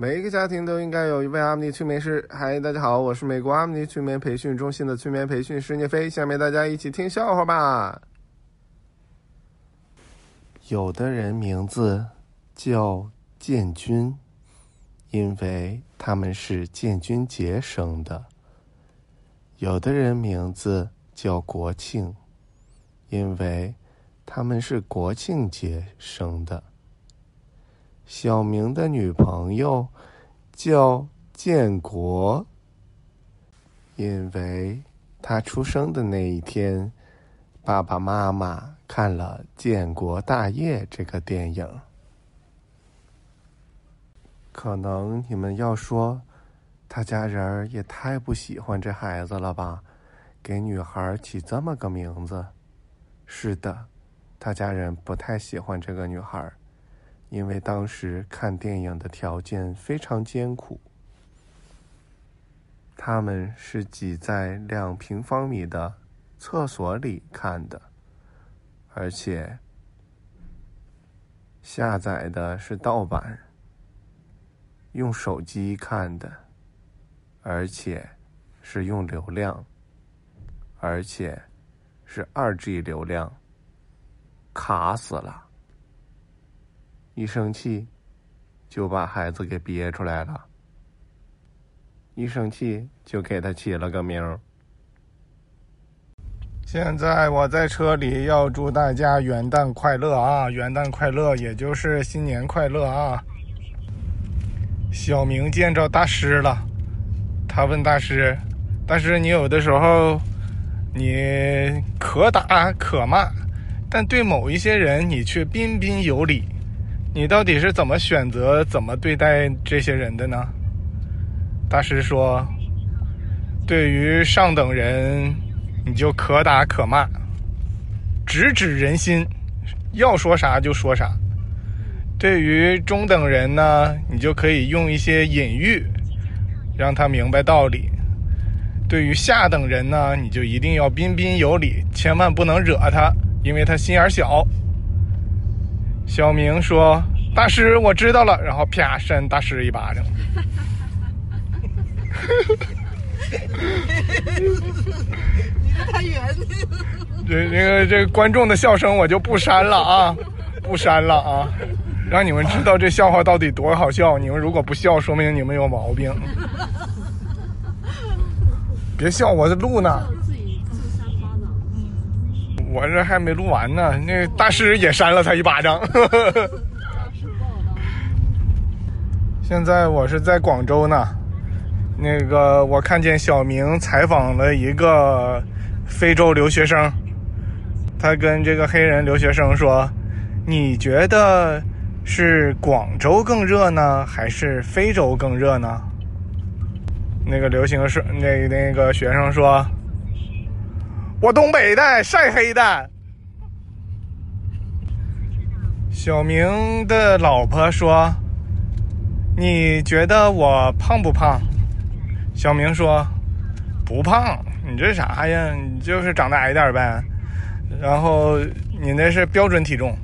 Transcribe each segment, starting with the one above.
每一个家庭都应该有一位阿姆尼催眠师。嗨，大家好，我是美国阿姆尼催眠培训中心的催眠培训师聂飞。下面大家一起听笑话吧。有的人名字叫建军，因为他们是建军节生的；有的人名字叫国庆，因为他们是国庆节生的。小明的女朋友叫建国，因为他出生的那一天，爸爸妈妈看了《建国大业》这个电影。可能你们要说，他家人也太不喜欢这孩子了吧？给女孩起这么个名字。是的，他家人不太喜欢这个女孩。因为当时看电影的条件非常艰苦，他们是挤在两平方米的厕所里看的，而且下载的是盗版，用手机看的，而且是用流量，而且是二 G 流量，卡死了。一生气，就把孩子给憋出来了。一生气就给他起了个名儿。现在我在车里，要祝大家元旦快乐啊！元旦快乐，也就是新年快乐啊！小明见着大师了，他问大师：“大师，你有的时候你可打可骂，但对某一些人，你却彬彬有礼。”你到底是怎么选择、怎么对待这些人的呢？大师说：“对于上等人，你就可打可骂，直指人心，要说啥就说啥；对于中等人呢，你就可以用一些隐喻，让他明白道理；对于下等人呢，你就一定要彬彬有礼，千万不能惹他，因为他心眼小。”小明说：“大师，我知道了。”然后啪扇大师一巴掌。你这太远了。这、这个、这个观众的笑声我就不删了啊，不删了啊，让你们知道这笑话到底多好笑。你们如果不笑，说明你们有毛病。别笑，我在录呢。我这还没录完呢，那大师也扇了他一巴掌。现在我是在广州呢，那个我看见小明采访了一个非洲留学生，他跟这个黑人留学生说：“你觉得是广州更热呢，还是非洲更热呢？”那个流行是那那个学生说。我东北的，晒黑的。小明的老婆说：“你觉得我胖不胖？”小明说：“不胖，你这啥呀？你就是长得矮点呗。然后你那是标准体重。”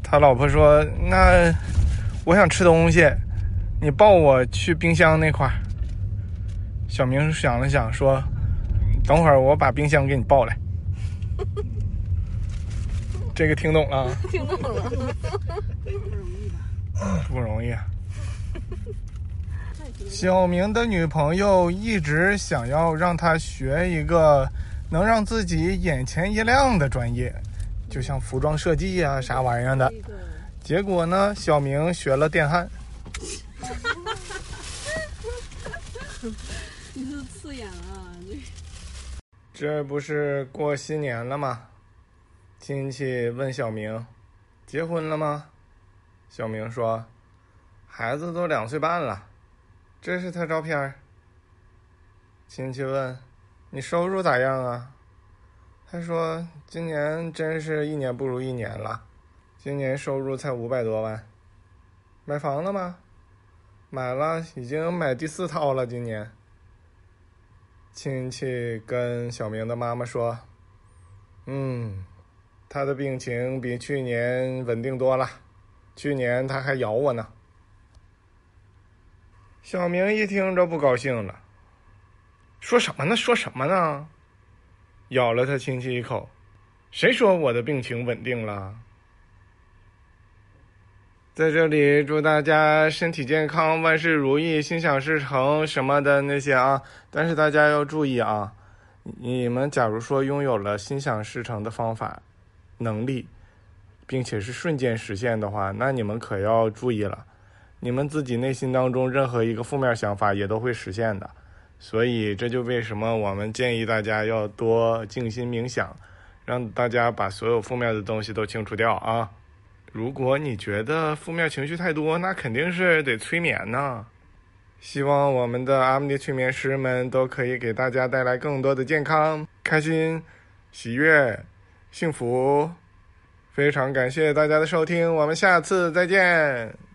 他老婆说：“那我想吃东西，你抱我去冰箱那块。”小明想了想说。等会儿我把冰箱给你抱来。这个听懂了？听懂了。不容易吧？不容易。小明的女朋友一直想要让他学一个能让自己眼前一亮的专业，就像服装设计呀啥玩意儿的。结果呢，小明学了电焊。你是刺眼了。这这不是过新年了吗？亲戚问小明：“结婚了吗？”小明说：“孩子都两岁半了。”这是他照片。亲戚问：“你收入咋样啊？”他说：“今年真是一年不如一年了，今年收入才五百多万。”买房了吗？买了，已经买第四套了，今年。亲戚跟小明的妈妈说：“嗯，他的病情比去年稳定多了。去年他还咬我呢。”小明一听着不高兴了，说什么呢？说什么呢？咬了他亲戚一口，谁说我的病情稳定了？在这里祝大家身体健康，万事如意，心想事成什么的那些啊！但是大家要注意啊，你们假如说拥有了心想事成的方法、能力，并且是瞬间实现的话，那你们可要注意了，你们自己内心当中任何一个负面想法也都会实现的。所以这就为什么我们建议大家要多静心冥想，让大家把所有负面的东西都清除掉啊！如果你觉得负面情绪太多，那肯定是得催眠呢。希望我们的阿姆尼催眠师们都可以给大家带来更多的健康、开心、喜悦、幸福。非常感谢大家的收听，我们下次再见。